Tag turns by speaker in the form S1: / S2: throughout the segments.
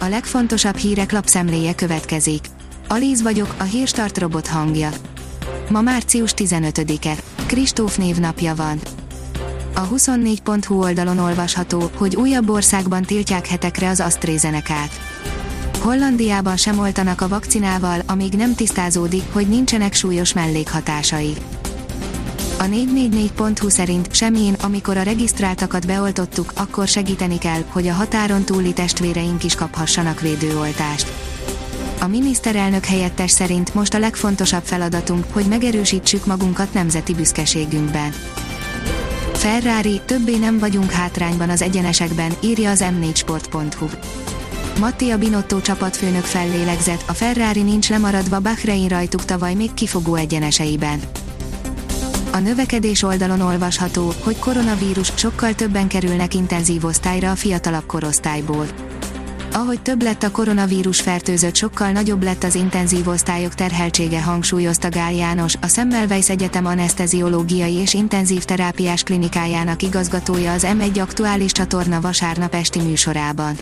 S1: a legfontosabb hírek lapszemléje következik. Alíz vagyok, a hírstart robot hangja. Ma március 15-e. Kristóf névnapja van. A 24.hu oldalon olvasható, hogy újabb országban tiltják hetekre az AstraZeneca-t. Hollandiában sem oltanak a vakcinával, amíg nem tisztázódik, hogy nincsenek súlyos mellékhatásai. A 444.hu szerint semmilyen, amikor a regisztráltakat beoltottuk, akkor segíteni kell, hogy a határon túli testvéreink is kaphassanak védőoltást. A miniszterelnök helyettes szerint most a legfontosabb feladatunk, hogy megerősítsük magunkat nemzeti büszkeségünkben. Ferrari, többé nem vagyunk hátrányban az egyenesekben, írja az m4sport.hu. Mattia Binotto csapatfőnök fellélegzett, a Ferrari nincs lemaradva Bahrein rajtuk tavaly még kifogó egyeneseiben. A növekedés oldalon olvasható, hogy koronavírus sokkal többen kerülnek intenzív osztályra a fiatalabb korosztályból. Ahogy több lett a koronavírus fertőzött, sokkal nagyobb lett az intenzív osztályok terheltsége hangsúlyozta Gál János, a Semmelweis Egyetem anesteziológiai és intenzív terápiás klinikájának igazgatója az M1 aktuális csatorna vasárnap esti műsorában.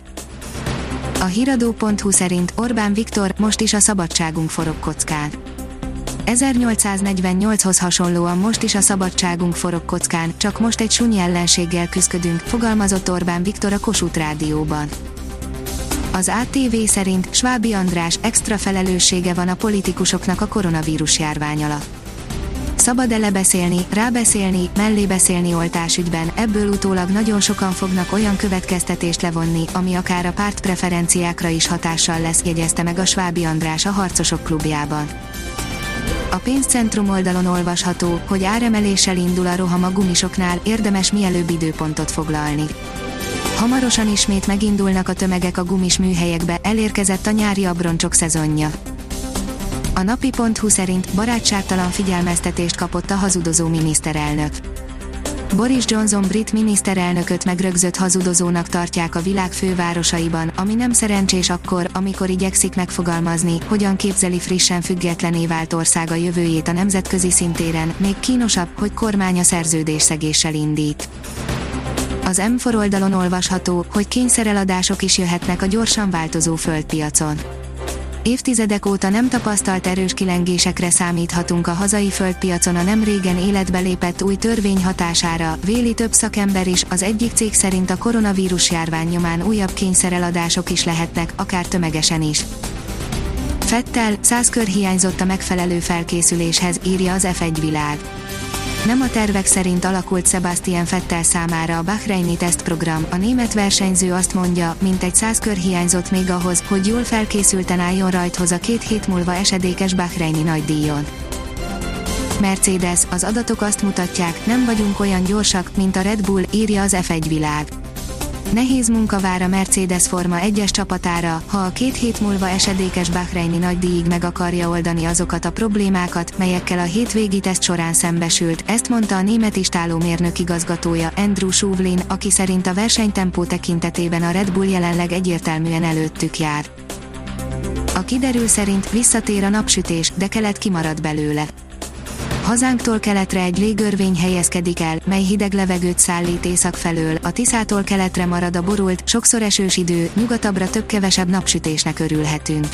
S1: A hiradó.hu szerint Orbán Viktor most is a szabadságunk forog kockán 1848-hoz hasonlóan most is a szabadságunk forog kockán, csak most egy sunyi ellenséggel küzdködünk, fogalmazott Orbán Viktor a Kossuth Rádióban. Az ATV szerint Svábi András extra felelőssége van a politikusoknak a koronavírus járvány alatt. Szabad-e rábeszélni, mellé beszélni oltásügyben, ebből utólag nagyon sokan fognak olyan következtetést levonni, ami akár a párt preferenciákra is hatással lesz, jegyezte meg a Svábi András a Harcosok klubjában. A pénzcentrum oldalon olvasható, hogy áremeléssel indul a roham a gumisoknál, érdemes mielőbb időpontot foglalni. Hamarosan ismét megindulnak a tömegek a gumis műhelyekbe, elérkezett a nyári abroncsok szezonja. A napi.hu szerint barátságtalan figyelmeztetést kapott a hazudozó miniszterelnök. Boris Johnson brit miniszterelnököt megrögzött hazudozónak tartják a világ fővárosaiban, ami nem szerencsés akkor, amikor igyekszik megfogalmazni, hogyan képzeli frissen függetlené vált országa jövőjét a nemzetközi szintéren, még kínosabb, hogy kormánya szerződésszegéssel indít. Az M4 oldalon olvasható, hogy kényszereladások is jöhetnek a gyorsan változó földpiacon évtizedek óta nem tapasztalt erős kilengésekre számíthatunk a hazai földpiacon a nem régen életbe lépett új törvény hatására, véli több szakember is, az egyik cég szerint a koronavírus járvány nyomán újabb kényszereladások is lehetnek, akár tömegesen is. Fettel, száz kör hiányzott a megfelelő felkészüléshez, írja az F1 világ. Nem a tervek szerint alakult Sebastian Fettel számára a Bahreini tesztprogram, a német versenyző azt mondja, mint egy száz kör hiányzott még ahhoz, hogy jól felkészülten álljon rajthoz a két hét múlva esedékes Bahreini nagydíjon. Mercedes, az adatok azt mutatják, nem vagyunk olyan gyorsak, mint a Red Bull, írja az F1 világ. Nehéz munka vár a Mercedes Forma 1-es csapatára, ha a két hét múlva esedékes Bahreini nagydíjig meg akarja oldani azokat a problémákat, melyekkel a hétvégi teszt során szembesült, ezt mondta a német istálómérnök igazgatója Andrew Suvlin, aki szerint a versenytempó tekintetében a Red Bull jelenleg egyértelműen előttük jár. A kiderül szerint visszatér a napsütés, de kelet kimarad belőle Hazánktól keletre egy légörvény helyezkedik el, mely hideg levegőt szállít észak felől, a Tiszától keletre marad a borult, sokszor esős idő, nyugatabbra több-kevesebb napsütésnek örülhetünk.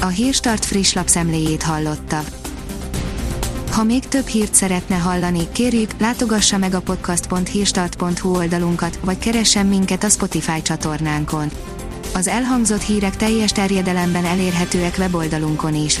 S1: A Hírstart friss lapszemléjét hallotta. Ha még több hírt szeretne hallani, kérjük, látogassa meg a podcast.hírstart.hu oldalunkat, vagy keressen minket a Spotify csatornánkon. Az elhangzott hírek teljes terjedelemben elérhetőek weboldalunkon is.